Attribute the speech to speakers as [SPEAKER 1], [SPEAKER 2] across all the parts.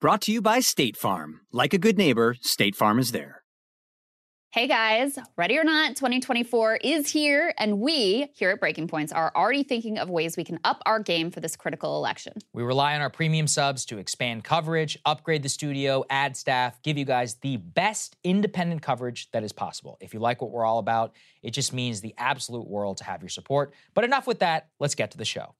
[SPEAKER 1] Brought to you by State Farm. Like a good neighbor, State Farm is there.
[SPEAKER 2] Hey guys, ready or not, 2024 is here, and we here at Breaking Points are already thinking of ways we can up our game for this critical election.
[SPEAKER 3] We rely on our premium subs to expand coverage, upgrade the studio, add staff, give you guys the best independent coverage that is possible. If you like what we're all about, it just means the absolute world to have your support. But enough with that, let's get to the show.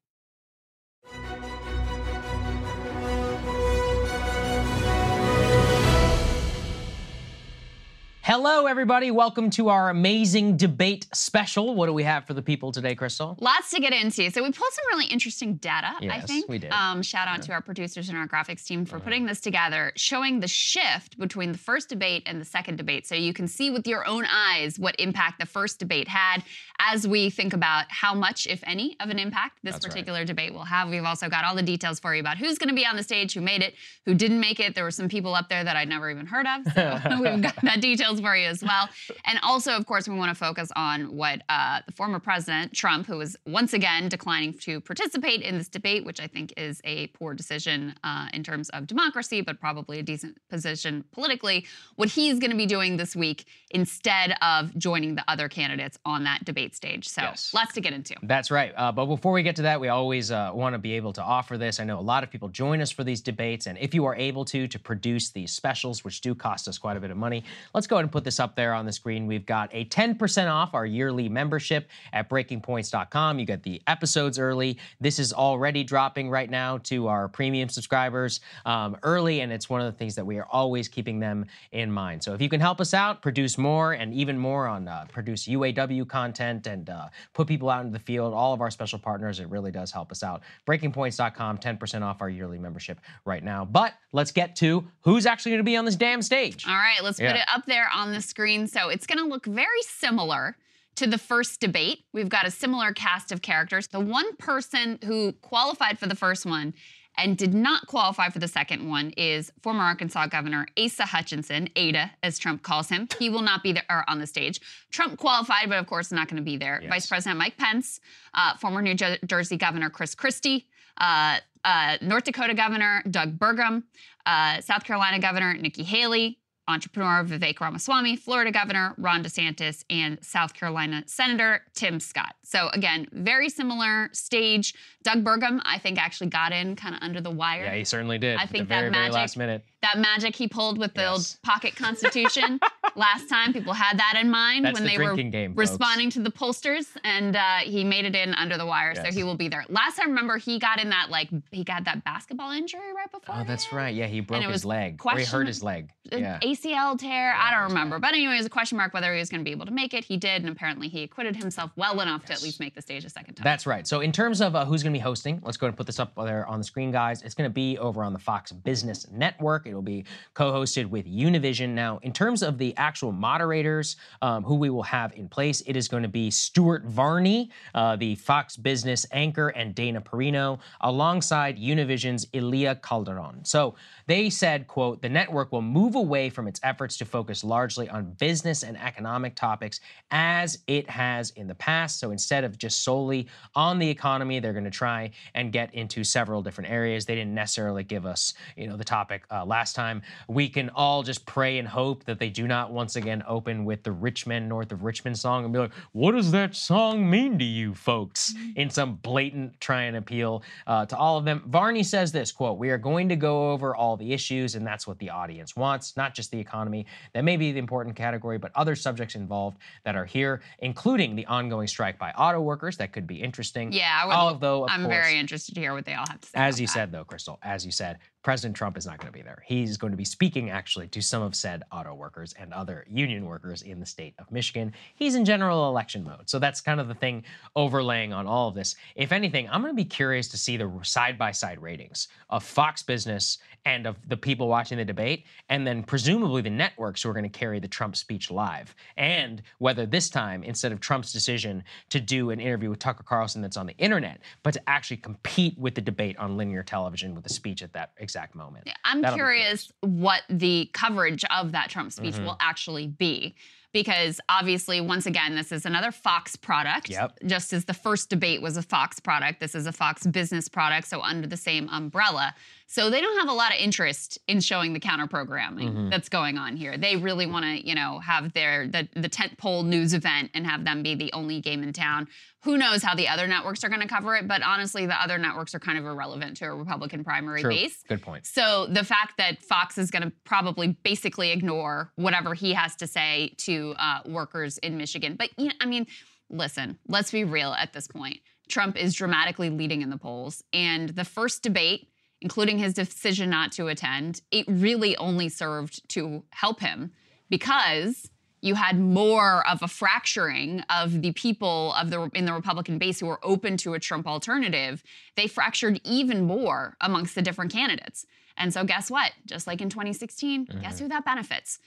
[SPEAKER 3] Hello, everybody. Welcome to our amazing debate special. What do we have for the people today, Krystal?
[SPEAKER 2] Lots to get into. So we pulled some really interesting data.
[SPEAKER 3] Yes,
[SPEAKER 2] I think
[SPEAKER 3] we did.
[SPEAKER 2] Um, shout out to our producers and our graphics team for putting this together, showing the shift between the first debate and the second debate, so you can see with your own eyes what impact the first debate had. As we think about how much, if any, of an impact this
[SPEAKER 3] That's right.
[SPEAKER 2] particular debate will have, we've also got all the details for you about who's going to be on the stage, who made it, who didn't make it. There were some people up there that I'd never even heard of, so we've got that details for you as well. And also, of course, we want to focus on what uh, the former president, Trump, who is once again declining to participate in this debate, which I think is a poor decision uh, in terms of democracy, but probably a decent position politically, what he's going to be doing this week instead of joining the other candidates on that debate stage. So
[SPEAKER 3] Yes.
[SPEAKER 2] lots to get into.
[SPEAKER 3] That's right. Uh, but before we get to that, we always uh, want to be able to offer this. I know a lot of people join us for these debates, and if you are able to to produce these specials, which do cost us quite a bit of money, let's go ahead and put this up there on the screen. We've got a 10% off our yearly membership at breakingpoints.com. You get the episodes early. This is already dropping right now to our premium subscribers um, early, and it's one of the things that we are always keeping them in mind. So if you can help us out, produce more and even more on uh, produce UAW content and uh, put people out into the field, all of our special partners, it really does help us out. Breakingpoints.com, 10% off our yearly membership right now. But let's get to who's actually going to be on this damn stage.
[SPEAKER 2] All right, let's put it up there on the screen. So it's going to look very similar to the first debate. We've got a similar cast of characters. The one person who qualified for the first one and did not qualify for the second one is former Arkansas Governor Asa Hutchinson, Ada, as Trump calls him. He will not be there on the stage. Trump qualified, but of course not going to be there.
[SPEAKER 3] Yes.
[SPEAKER 2] Vice President Mike Pence, uh, former New Jersey Governor Chris Christie, uh, uh, North Dakota Governor Doug Burgum, uh, South Carolina Governor Nikki Haley, entrepreneur Vivek Ramaswamy, Florida Governor Ron DeSantis, and South Carolina Senator Tim Scott. So again, very similar stage. Doug Burgum, I think, actually got in kind of under the wire.
[SPEAKER 3] Yeah, he certainly did.
[SPEAKER 2] I think
[SPEAKER 3] the very,
[SPEAKER 2] that
[SPEAKER 3] very
[SPEAKER 2] magic-
[SPEAKER 3] last minute.
[SPEAKER 2] That magic he pulled with the
[SPEAKER 3] Yes.
[SPEAKER 2] old pocket constitution last time. People had that in mind
[SPEAKER 3] That's
[SPEAKER 2] when
[SPEAKER 3] the
[SPEAKER 2] they were
[SPEAKER 3] game,
[SPEAKER 2] responding to the pollsters, and uh, he made it in under the wire, so he will be there. Last I remember, he got in that like he got that basketball injury right before.
[SPEAKER 3] Oh, that's right. Yeah, he broke his leg. Or he hurt his leg. Yeah.
[SPEAKER 2] ACL tear. I don't remember.
[SPEAKER 3] bad.
[SPEAKER 2] But anyway, it was a question mark whether he was going to be able to make it. He did, and apparently he acquitted himself well enough to at least make the stage a second time.
[SPEAKER 3] That's right. So in terms of uh, who's going to be hosting, let's go ahead and put this up there on the screen, guys. It's going to be over on the Fox Business Network. It will be co-hosted with Univision. Now, in terms of the actual moderators um, who we will have in place, it is going to be Stuart Varney, uh, the Fox Business anchor, and Dana Perino, alongside Univision's Ilia Calderon. So they said, quote, the network will move away from its efforts to focus largely on business and economic topics as it has in the past. So instead of just solely on the economy, they're going to try and get into several different areas. They didn't necessarily give us, you know, the topic uh, last time. We can all just pray and hope that they do not once again open with the Rich Men, north of Richmond song and be like, what does that song mean to you folks? In some blatant try and appeal uh, to all of them. Varney says this quote, we are going to go over all the issues, and that's what the audience wants, not just the economy. That may be the important category, but other subjects involved that are here, including the ongoing strike by auto workers. That could be interesting.
[SPEAKER 2] Yeah, I would,
[SPEAKER 3] Although,
[SPEAKER 2] I'm
[SPEAKER 3] course,
[SPEAKER 2] very interested to hear what they all have to say.
[SPEAKER 3] as you
[SPEAKER 2] that.
[SPEAKER 3] said, though, Krystal, as you said, President Trump is not going to be there. He's going to be speaking actually to some of said auto workers and other union workers in the state of Michigan. He's in general election mode. So that's kind of the thing overlaying on all of this. If anything, I'm going to be curious to see the side by side ratings of Fox Business and of the people watching the debate, and then presumably the networks who are going to carry the Trump speech live. And whether this time, instead of Trump's decision to do an interview with Tucker Carlson that's on the internet, but to actually compete with the debate on linear television with a speech at that exact moment.
[SPEAKER 2] I'm
[SPEAKER 3] That'll
[SPEAKER 2] curious what the coverage of that Trump speech
[SPEAKER 3] Mhm.
[SPEAKER 2] will actually be. Because obviously, once again, this is another Fox product.
[SPEAKER 3] Yep.
[SPEAKER 2] Just as the first debate was a Fox product, this is a Fox business product, so under the same umbrella. So they don't have a lot of interest in showing the counter programming
[SPEAKER 3] Mhm.
[SPEAKER 2] that's going on here. They really want to, you know, have their the the tent pole news event and have them be the only game in town. Who knows how the other networks are going to cover it? But honestly, the other networks are kind of irrelevant to a Republican primary
[SPEAKER 3] True.
[SPEAKER 2] base.
[SPEAKER 3] Good point.
[SPEAKER 2] So the fact that Fox is going to probably basically ignore whatever he has to say to uh, workers in Michigan, but you know, I mean, listen, let's be real at this point. Trump is dramatically leading in the polls, and the first debate, including his decision not to attend, it really only served to help him because you had more of a fracturing of the people of the in the Republican base who were open to a Trump alternative. They fractured even more amongst the different candidates. And so guess what? Just like in 2016, guess mm-hmm. who that benefits?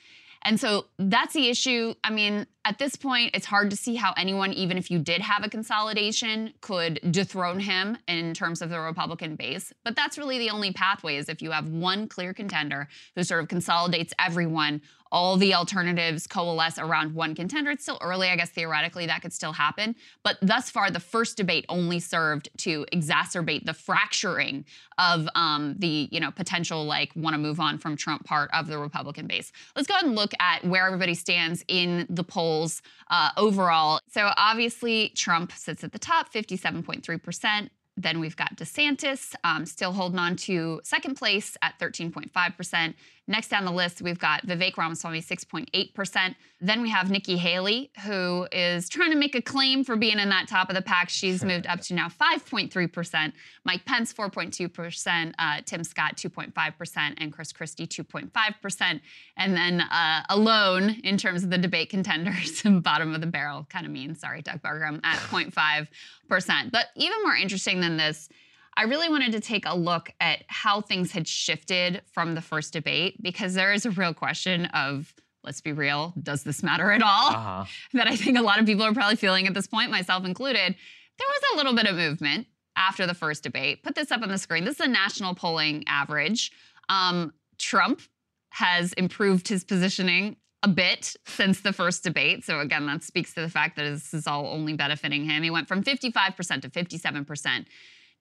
[SPEAKER 2] And so that's the issue. I mean, at this point, it's hard to see how anyone, even if you did have a consolidation, could dethrone him in terms of the Republican base. But that's really the only pathway is if you have one clear contender who sort of consolidates everyone, all the alternatives coalesce around one contender. It's still early, I guess theoretically that could still happen. But thus far, the first debate only served to exacerbate the fracturing of um, the you know potential like want to move on from Trump part of the Republican base. Let's go ahead and look at where everybody stands in the polls uh, overall. So obviously, Trump sits at the top, 57.3 percent. Then we've got DeSantis um, still holding on to second place at 13.5%. Next down the list, we've got Vivek Ramaswamy, 6.8%. Then we have Nikki Haley, who is trying to make a claim for being in that top of the pack. She's moved up to now 5.3%. Mike Pence, 4.2%. Uh, Tim Scott, 2.5%. And Chris Christie, 2.5%. And then uh, alone, in terms of the debate contenders, bottom of the barrel, kind of mean. Sorry, Doug Burgum, at 0.5%. But even more interesting than this, I really wanted to take a look at how things had shifted from the first debate because there is a real question of, let's be real, does this matter at all?
[SPEAKER 3] Uh-huh.
[SPEAKER 2] That I think a lot of people are probably feeling at this point, myself included. There was a little bit of movement after the first debate. Put this up on the screen. This is a national polling average. Um, Trump has improved his positioning a bit since the first debate. So again, that speaks to the fact that this is all only benefiting him. He went from 55% to 57%.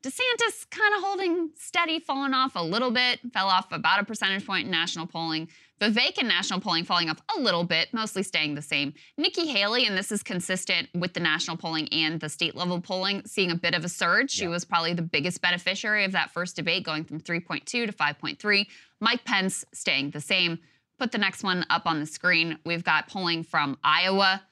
[SPEAKER 2] DeSantis kind of holding steady, falling off a little bit, fell off about a percentage point in national polling. Vivek in national polling falling off a little bit, mostly staying the same. Nikki Haley, and this is consistent with the national polling and the state level polling, seeing a bit of a surge. She was probably the biggest beneficiary of that first debate, going from 3.2 to 5.3. Mike Pence staying the same. Put the next one up on the screen. We've got polling from Iowa.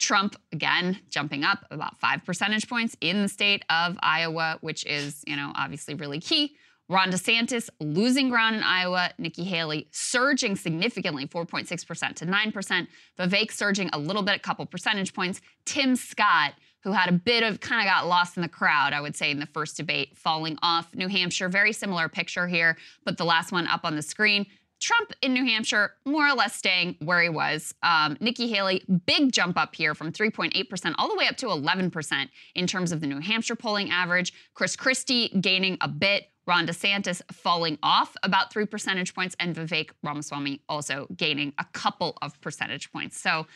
[SPEAKER 2] Trump again jumping up about five percentage points in the state of Iowa, which is, you know, obviously really key. Ron DeSantis losing ground in Iowa. Nikki Haley surging significantly, 4.6% to 9%. Vivek surging a little bit, a couple percentage points. Tim Scott, who had a bit of kind of got lost in the crowd, I would say, in the first debate, falling off. New Hampshire, very similar picture here. but the last one up on the screen. Trump in New Hampshire, more or less staying where he was. Um, Nikki Haley, big jump up here from 3.8% all the way up to 11% in terms of the New Hampshire polling average. Chris Christie gaining a bit. Ron DeSantis falling off about three percentage points, and Vivek Ramaswamy also gaining a couple of percentage points. So,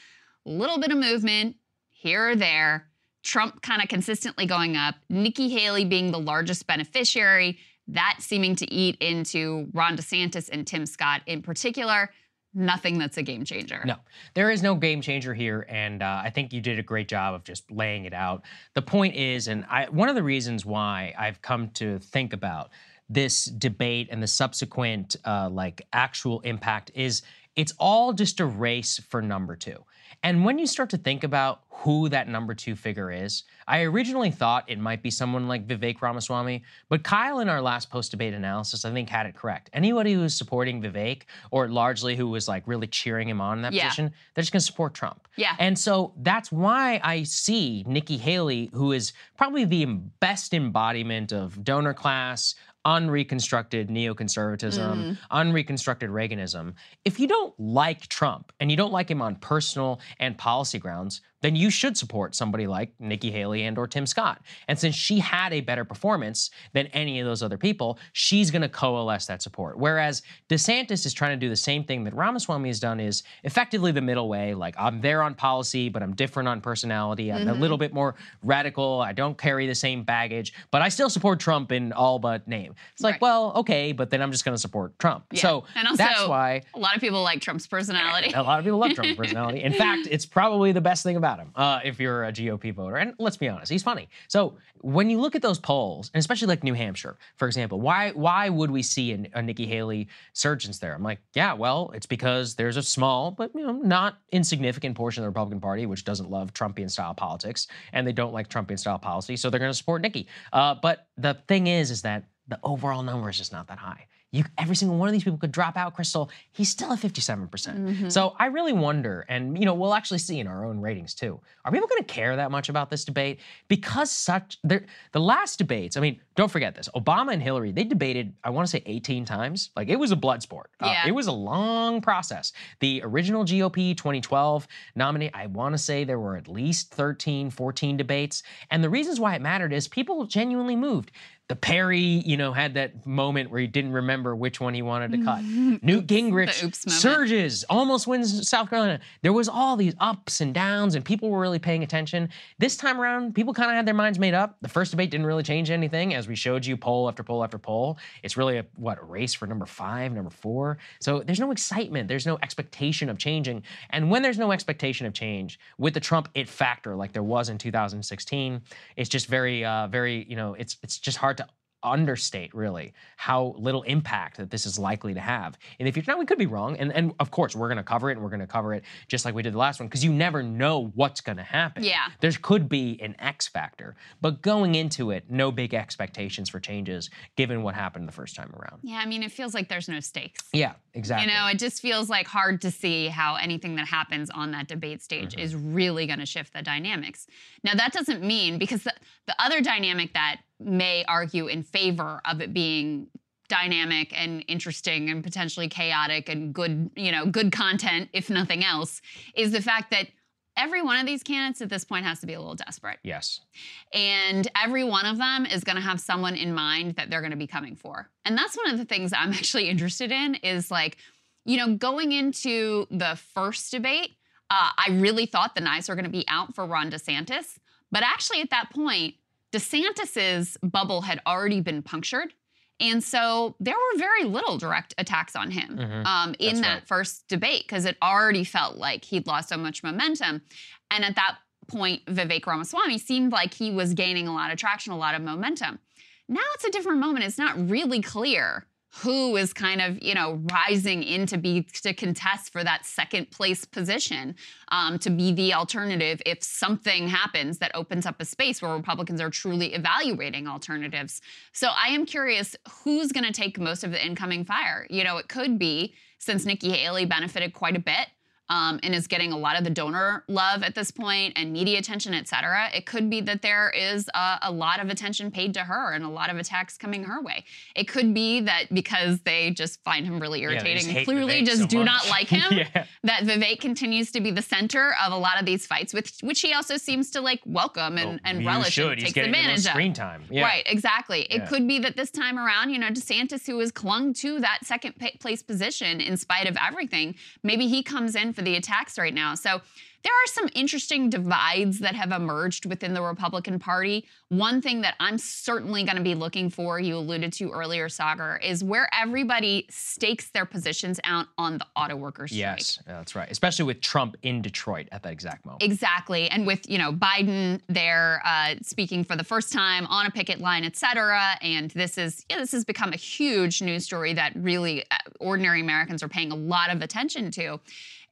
[SPEAKER 2] a little bit of movement here or there. Trump kind of consistently going up. Nikki Haley being the largest beneficiary that seeming to eat into Ron DeSantis and Tim Scott in particular. Nothing that's a game changer.
[SPEAKER 3] No, there is no game changer here, and uh, I think you did a great job of just laying it out. The point is, and I, one of the reasons why I've come to think about this debate and the subsequent uh, like actual impact is it's all just a race for number two. And when you start to think about who that number two figure is, I originally thought it might be someone like Vivek Ramaswamy, but Kyle in our last post debate analysis, I think, had it correct. Anybody who's supporting Vivek, or largely who was like really cheering him on in that
[SPEAKER 2] Yeah.
[SPEAKER 3] position, they're just gonna support Trump.
[SPEAKER 2] Yeah.
[SPEAKER 3] And so that's why I see Nikki Haley, who is probably the best embodiment of donor class, unreconstructed neoconservatism, mm. unreconstructed Reaganism. If you don't like Trump and you don't like him on personal and policy grounds, then you should support somebody like Nikki Haley and or Tim Scott. And since she had a better performance than any of those other people, she's going to coalesce that support. Whereas DeSantis is trying to do the same thing that Ramaswamy has done is effectively the middle way, like I'm there on policy, but I'm different on personality. I'm a mm-hmm. little bit more radical. I don't carry the same baggage, but I still support Trump in all but name. It's like,
[SPEAKER 2] Right.
[SPEAKER 3] well, okay, but then I'm just going to support Trump.
[SPEAKER 2] Yeah.
[SPEAKER 3] So
[SPEAKER 2] and also,
[SPEAKER 3] that's why
[SPEAKER 2] a lot of people like Trump's personality.
[SPEAKER 3] a lot of people love Trump's personality. In fact, it's probably the best thing about him uh, if you're a GOP voter. And let's be honest, he's funny. So when you look at those polls, and especially like New Hampshire, for example, why why would we see a, a Nikki Haley surgence there? I'm like, yeah, well, it's because there's a small but you know not insignificant portion of the Republican Party which doesn't love Trumpian style politics, and they don't like Trumpian style policy, so they're going to support Nikki. Uh, but the thing is, is that the overall number is just not that high. You, every single one of these people could drop out, Krystal. He's still at 57%. percent
[SPEAKER 2] Mm-hmm.
[SPEAKER 3] So I really wonder, and you know, we'll actually see in our own ratings too. Are people going to care that much about this debate? Because such the last debates. I mean, don't forget this: Obama and Hillary they debated. I want to say 18 times. Like it was a blood sport. Uh,
[SPEAKER 2] Yeah.
[SPEAKER 3] it was a long process. The original GOP 2012 nominee. I want to say there were at least 13, 14 debates, and the reasons why it mattered is people genuinely moved. The Perry, you know, had that moment where he didn't remember which one he wanted to cut. Newt Gingrich
[SPEAKER 2] the oops moment.
[SPEAKER 3] surges, almost wins South Carolina. There was all these ups and downs, and people were really paying attention. This time around, people kind of had their minds made up. The first debate didn't really change anything, as we showed you poll after poll after poll. It's really a what race for number five, number four. So there's no excitement, there's no expectation of changing. And when there's no expectation of change with the Trump it factor, like there was in 2016, it's just very, uh, very, you know, it's it's just hard to understate really how little impact that this is likely to have in the future. Now we could be wrong, and and of course we're going to cover it, and we're going to cover it just like we did the last one because you never know what's going to happen.
[SPEAKER 2] Yeah.
[SPEAKER 3] there could be an X factor, but going into it, no big expectations for changes given what happened the first time around.
[SPEAKER 2] yeah, I mean, it feels like there's no stakes.
[SPEAKER 3] Yeah, exactly.
[SPEAKER 2] You know, it just feels like hard to see how anything that happens on that debate stage
[SPEAKER 3] Mm-hmm.
[SPEAKER 2] is really going to shift the dynamics. Now, that doesn't mean because the, the other dynamic that may argue in favor of it being dynamic and interesting and potentially chaotic and good, you know, good content, if nothing else, is the fact that every one of these candidates at this point has to be a little desperate.
[SPEAKER 3] yes.
[SPEAKER 2] And every one of them is going to have someone in mind that they're going to be coming for. And that's one of the things I'm actually interested in is like, you know, going into the first debate, uh, I really thought the knives were going to be out for Ron DeSantis. But actually, at that point, DeSantis's bubble had already been punctured. And so there were very little direct attacks on him
[SPEAKER 3] Mhm.
[SPEAKER 2] um, in
[SPEAKER 3] That's
[SPEAKER 2] that
[SPEAKER 3] right.
[SPEAKER 2] first debate because it already felt like he'd lost so much momentum. And at that point, Vivek Ramaswamy seemed like he was gaining a lot of traction, a lot of momentum. Now it's a different moment. It's not really clear who is kind of you know rising in to be to contest for that second place position um, to be the alternative if something happens that opens up a space where republicans are truly evaluating alternatives. So i am curious who's going to take most of the incoming fire? You know it could be since nikki haley benefited quite a bit um, and is getting a lot of the donor love at this point and media attention, et cetera, it could be that there is a, a, lot of attention paid to her and a lot of attacks coming her way. It could be that because they just find him really irritating
[SPEAKER 3] yeah,
[SPEAKER 2] and clearly
[SPEAKER 3] Vivek
[SPEAKER 2] just
[SPEAKER 3] so
[SPEAKER 2] do
[SPEAKER 3] much.
[SPEAKER 2] not like him,
[SPEAKER 3] yeah.
[SPEAKER 2] that Vivek continues to be the center of a lot of these fights, with which he also seems to like welcome and,
[SPEAKER 3] Well,
[SPEAKER 2] and relish
[SPEAKER 3] should.
[SPEAKER 2] and
[SPEAKER 3] He's
[SPEAKER 2] takes
[SPEAKER 3] getting the most
[SPEAKER 2] advantage of.
[SPEAKER 3] screen time. Yeah.
[SPEAKER 2] Right, exactly. It could be that this time around, you know, DeSantis, who has clung to that second place position in spite of everything, maybe he comes in for the attacks right now. So there are some interesting divides that have emerged within the Republican Party. One thing that I'm certainly going to be looking for, you alluded to earlier, Saagar, is where everybody stakes their positions out on the auto workers strike.
[SPEAKER 3] Yes, that's right. Especially with Trump in Detroit at that exact moment.
[SPEAKER 2] Exactly. And with, you know, Biden there uh, speaking for the first time on a picket line, et cetera. And this is, yeah, this has become a huge news story that really uh, ordinary Americans are paying a lot of attention to.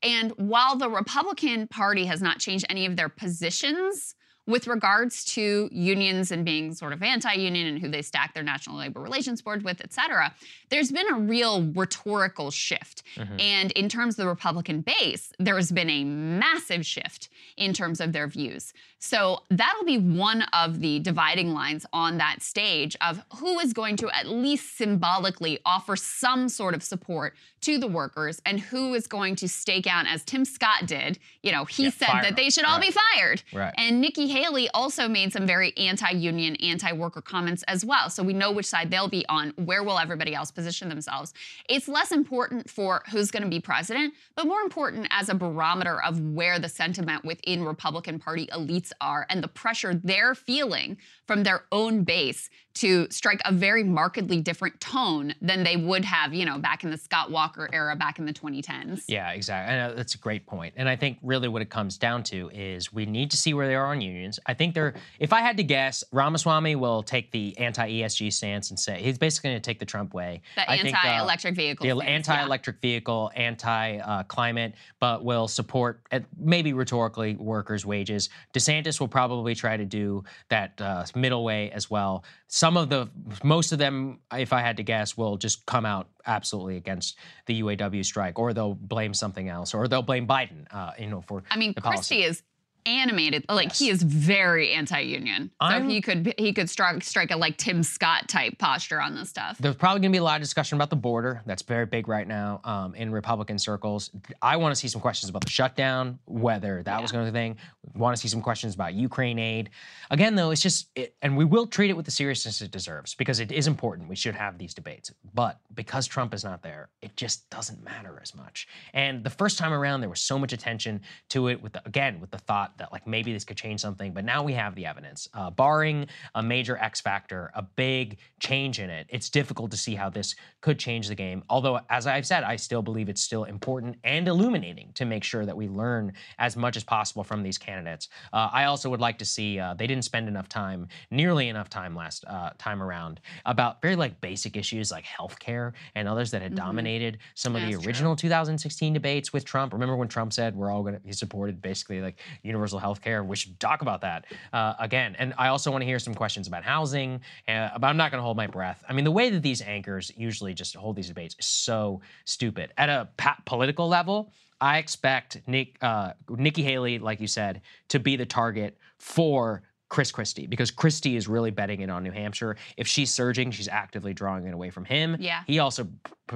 [SPEAKER 2] And while the Republican Party has not changed any of their positions with regards to unions and being sort of anti-union and who they stack their National Labor Relations Board with, et cetera, there's been a real rhetorical shift. Mm-hmm. And in terms of the Republican base, there has been a massive shift in terms of their views. So that'll be one of the dividing lines on that stage of who is going to at least symbolically offer some sort of support to the workers and who is going to stake out, as Tim Scott did. You know, he
[SPEAKER 3] Yeah,
[SPEAKER 2] said that they should all be fired.
[SPEAKER 3] Right.
[SPEAKER 2] And Nikki Haley also made some very anti-union, anti-worker comments as well. So we know which side they'll be on. Where will everybody else position themselves? It's less important for who's going to be president, but more important as a barometer of where the sentiment within Republican Party elites are and the pressure they're feeling from their own base to strike a very markedly different tone than they would have, you know, back in the Scott Walker era, back in the 2010s.
[SPEAKER 3] Yeah, exactly. And uh, that's a great point. And I think really what it comes down to is we need to see where they are on unions. I think they're, if I had to guess, Ramaswamy will take the anti-ESG stance and say he's basically going to take the Trump way.
[SPEAKER 2] The
[SPEAKER 3] uh,
[SPEAKER 2] anti-electric vehicle.
[SPEAKER 3] the anti-electric vehicle, anti-climate, but will support uh, maybe rhetorically workers' wages. DeSantis will probably try to do that uh, middle way as well. Some of the, most of them, if I had to guess, will just come out absolutely against the UAW strike, or they'll blame something else, or they'll blame Biden. Uh, you know, for
[SPEAKER 2] I mean. Christie is animated. Like
[SPEAKER 3] Yes.
[SPEAKER 2] he is very anti-union. So
[SPEAKER 3] I'm-
[SPEAKER 2] he could he could strike strike a like Tim Scott type posture on this stuff.
[SPEAKER 3] There's probably going to be a lot of discussion about the border. That's very big right now um, in Republican circles. I want to see some questions about the shutdown, whether that was going to thing. Want to see some questions about Ukraine aid. Again, though, it's just, it, and we will treat it with the seriousness it deserves because it is important. We should have these debates. But because Trump is not there, it just doesn't matter as much. And the first time around, there was so much attention to it. With the, again, with the thought that like maybe this could change something. But now we have the evidence. Uh, barring a major X factor, a big change in it, it's difficult to see how this could change the game. Although, as I've said, I still believe it's still important and illuminating to make sure that we learn as much as possible from these candidates. Uh, I also would like to see uh, they didn't spend enough time, nearly enough time last uh, time around, about very like basic issues like healthcare and others that had dominated some of the
[SPEAKER 2] That's true.
[SPEAKER 3] original 2016 debates with Trump. Remember when Trump said we're all going to, he supported basically like universal health care? We should talk about that uh, again. And I also want to hear some questions about housing, uh, but I'm not going to hold my breath. I mean, the way that these anchors usually just hold these debates is so stupid. At a political level, I expect Nick, uh, Nikki Haley, like you said, to be the target for Chris Christie because Christie is really betting it on New Hampshire. If she's surging, she's actively drawing it away from him.
[SPEAKER 2] Yeah.
[SPEAKER 3] He also,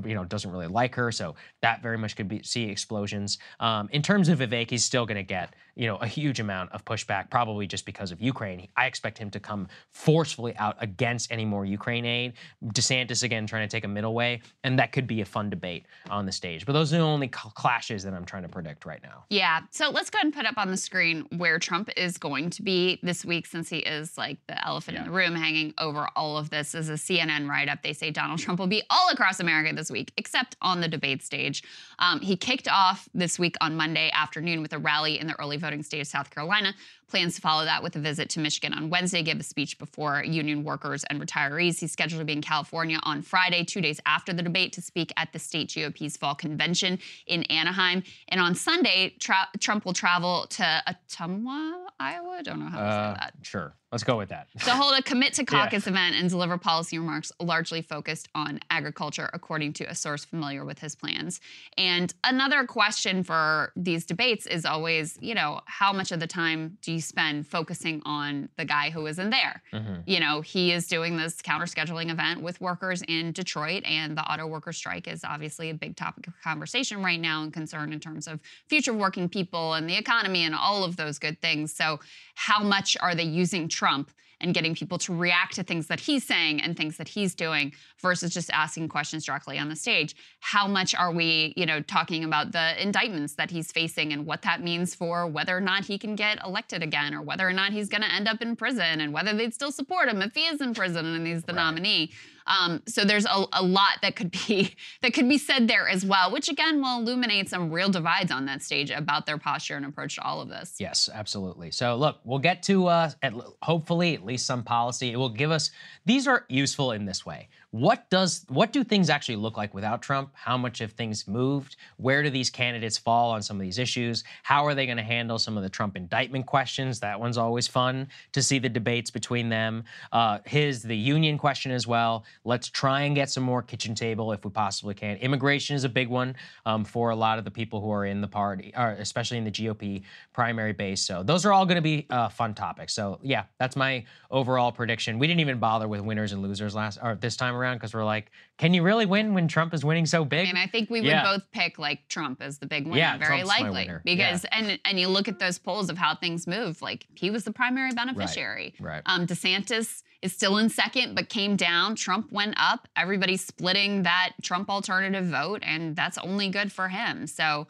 [SPEAKER 3] you know, doesn't really like her, so that very much could be see explosions. Um, in terms of Vivek, he's still going to get you know a huge amount of pushback, probably just because of Ukraine. I expect him to come forcefully out against any more Ukraine aid. DeSantis again trying to take a middle way, and that could be a fun debate on the stage. But those are the only cl- clashes that I'm trying to predict right now.
[SPEAKER 2] Yeah. So let's go ahead and put up on the screen where Trump is going to be this week, since he is like the elephant in the room hanging over all of this. As a CNN write up, they say Donald Trump will be all across America this week, except on the debate stage. Um, he kicked off this week on Monday afternoon with a rally in the early voting state of South Carolina, plans to follow that with a visit to Michigan on Wednesday, give a speech before union workers and retirees. He's scheduled to be in California on Friday, two days after the debate, to speak at the state GOP's fall convention in Anaheim. And on Sunday, tra- Trump will travel to Ottumwa, Iowa. Don't know how to
[SPEAKER 3] Uh,
[SPEAKER 2] say that
[SPEAKER 3] sure. Let's go with that.
[SPEAKER 2] to hold a commit to
[SPEAKER 3] Yeah.
[SPEAKER 2] caucus event and deliver policy remarks largely focused on agriculture, according to a source familiar with his plans. And another question for these debates is always, you know, how much of the time do you spend focusing on the guy who isn't there?
[SPEAKER 3] Mhm.
[SPEAKER 2] You know, he is doing this counter scheduling event with workers in Detroit, and the auto worker strike is obviously a big topic of conversation right now and concern in terms of future working people and the economy and all of those good things. So, how much are they using Trump and getting people to react to things that he's saying and things that he's doing versus just asking questions directly on the stage? How much are we, you know, talking about the indictments that he's facing and what that means for whether or not he can get elected again or whether or not he's going to end up in prison and whether they'd still support him if he is in prison and he's the
[SPEAKER 3] Right.
[SPEAKER 2] nominee? Um, so there's a, a lot that could be that could be said there as well, which again will illuminate some real divides on that stage about their posture and approach to all of this.
[SPEAKER 3] Yes, absolutely. So look, we'll get to uh, at, hopefully at least some policy. It will give us. These are useful in this way. What does what do things actually look like without Trump? How much have things moved? Where do these candidates fall on some of these issues? How are they going to handle some of the Trump indictment questions? That one's always fun to see the debates between them. Uh, his the union question as well. Let's try and get some more kitchen table if we possibly can. Immigration is a big one um, for a lot of the people who are in the party, especially in the GOP primary base. So those are all going to be uh, fun topics. So yeah, that's my overall prediction. We didn't even bother with winners and losers last or this time around because we're like, can you really win when Trump is winning so big?
[SPEAKER 2] And I think we would
[SPEAKER 3] Yeah.
[SPEAKER 2] both pick like Trump as the big winner,
[SPEAKER 3] Yeah,
[SPEAKER 2] very
[SPEAKER 3] Trump's
[SPEAKER 2] likely. Because and and you look at those polls of how things move, like he was the primary beneficiary.
[SPEAKER 3] right.
[SPEAKER 2] Um, DeSantis is still in second, but came down. Trump went up. Everybody's splitting that Trump alternative vote, and that's only good for him. So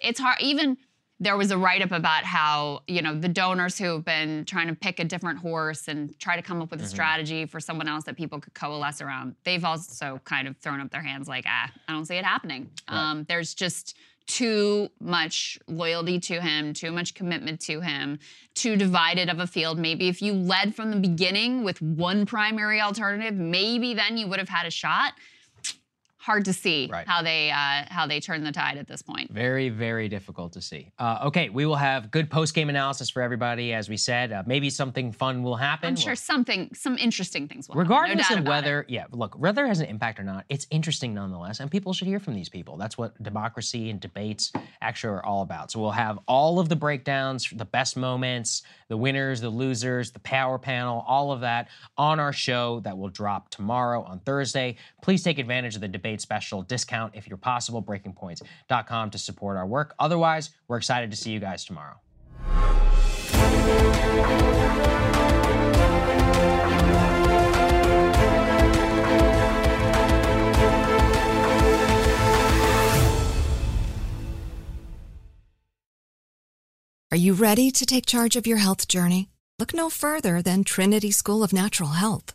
[SPEAKER 2] it's hard. Even there was a write up about how you know the donors who have been trying to pick a different horse and try to come up with a
[SPEAKER 3] Mhm.
[SPEAKER 2] strategy for someone else that people could coalesce around. They've also kind of thrown up their hands like, ah, I don't see it happening.
[SPEAKER 3] Right.
[SPEAKER 2] Um, there's just too much loyalty to him, too much commitment to him, too divided of a field. Maybe if you led from the beginning with one primary alternative, maybe then you would have had a shot. Hard to see
[SPEAKER 3] Right.
[SPEAKER 2] how they uh, how they turn the tide at this point.
[SPEAKER 3] Very, very difficult to see. Uh, okay, we will have good post game analysis for everybody. As we said, uh, maybe something fun will happen.
[SPEAKER 2] I'm sure
[SPEAKER 3] We'll-
[SPEAKER 2] something, some interesting things will happen,
[SPEAKER 3] Regardless
[SPEAKER 2] no doubt
[SPEAKER 3] of
[SPEAKER 2] about it.
[SPEAKER 3] whether, yeah, look, whether it has an impact or not, it's interesting nonetheless, and people should hear from these people. That's what democracy and debates actually are all about. So we'll have all of the breakdowns, the best moments, the winners, the losers, the power panel, all of that on our show that will drop tomorrow on Thursday. Please take advantage of the debate special discount if you're possible, breakingpoints.com to support our work. Otherwise, we're excited to see you guys tomorrow.
[SPEAKER 4] Are you ready to take charge of your health journey? Look no further than Trinity School of Natural Health.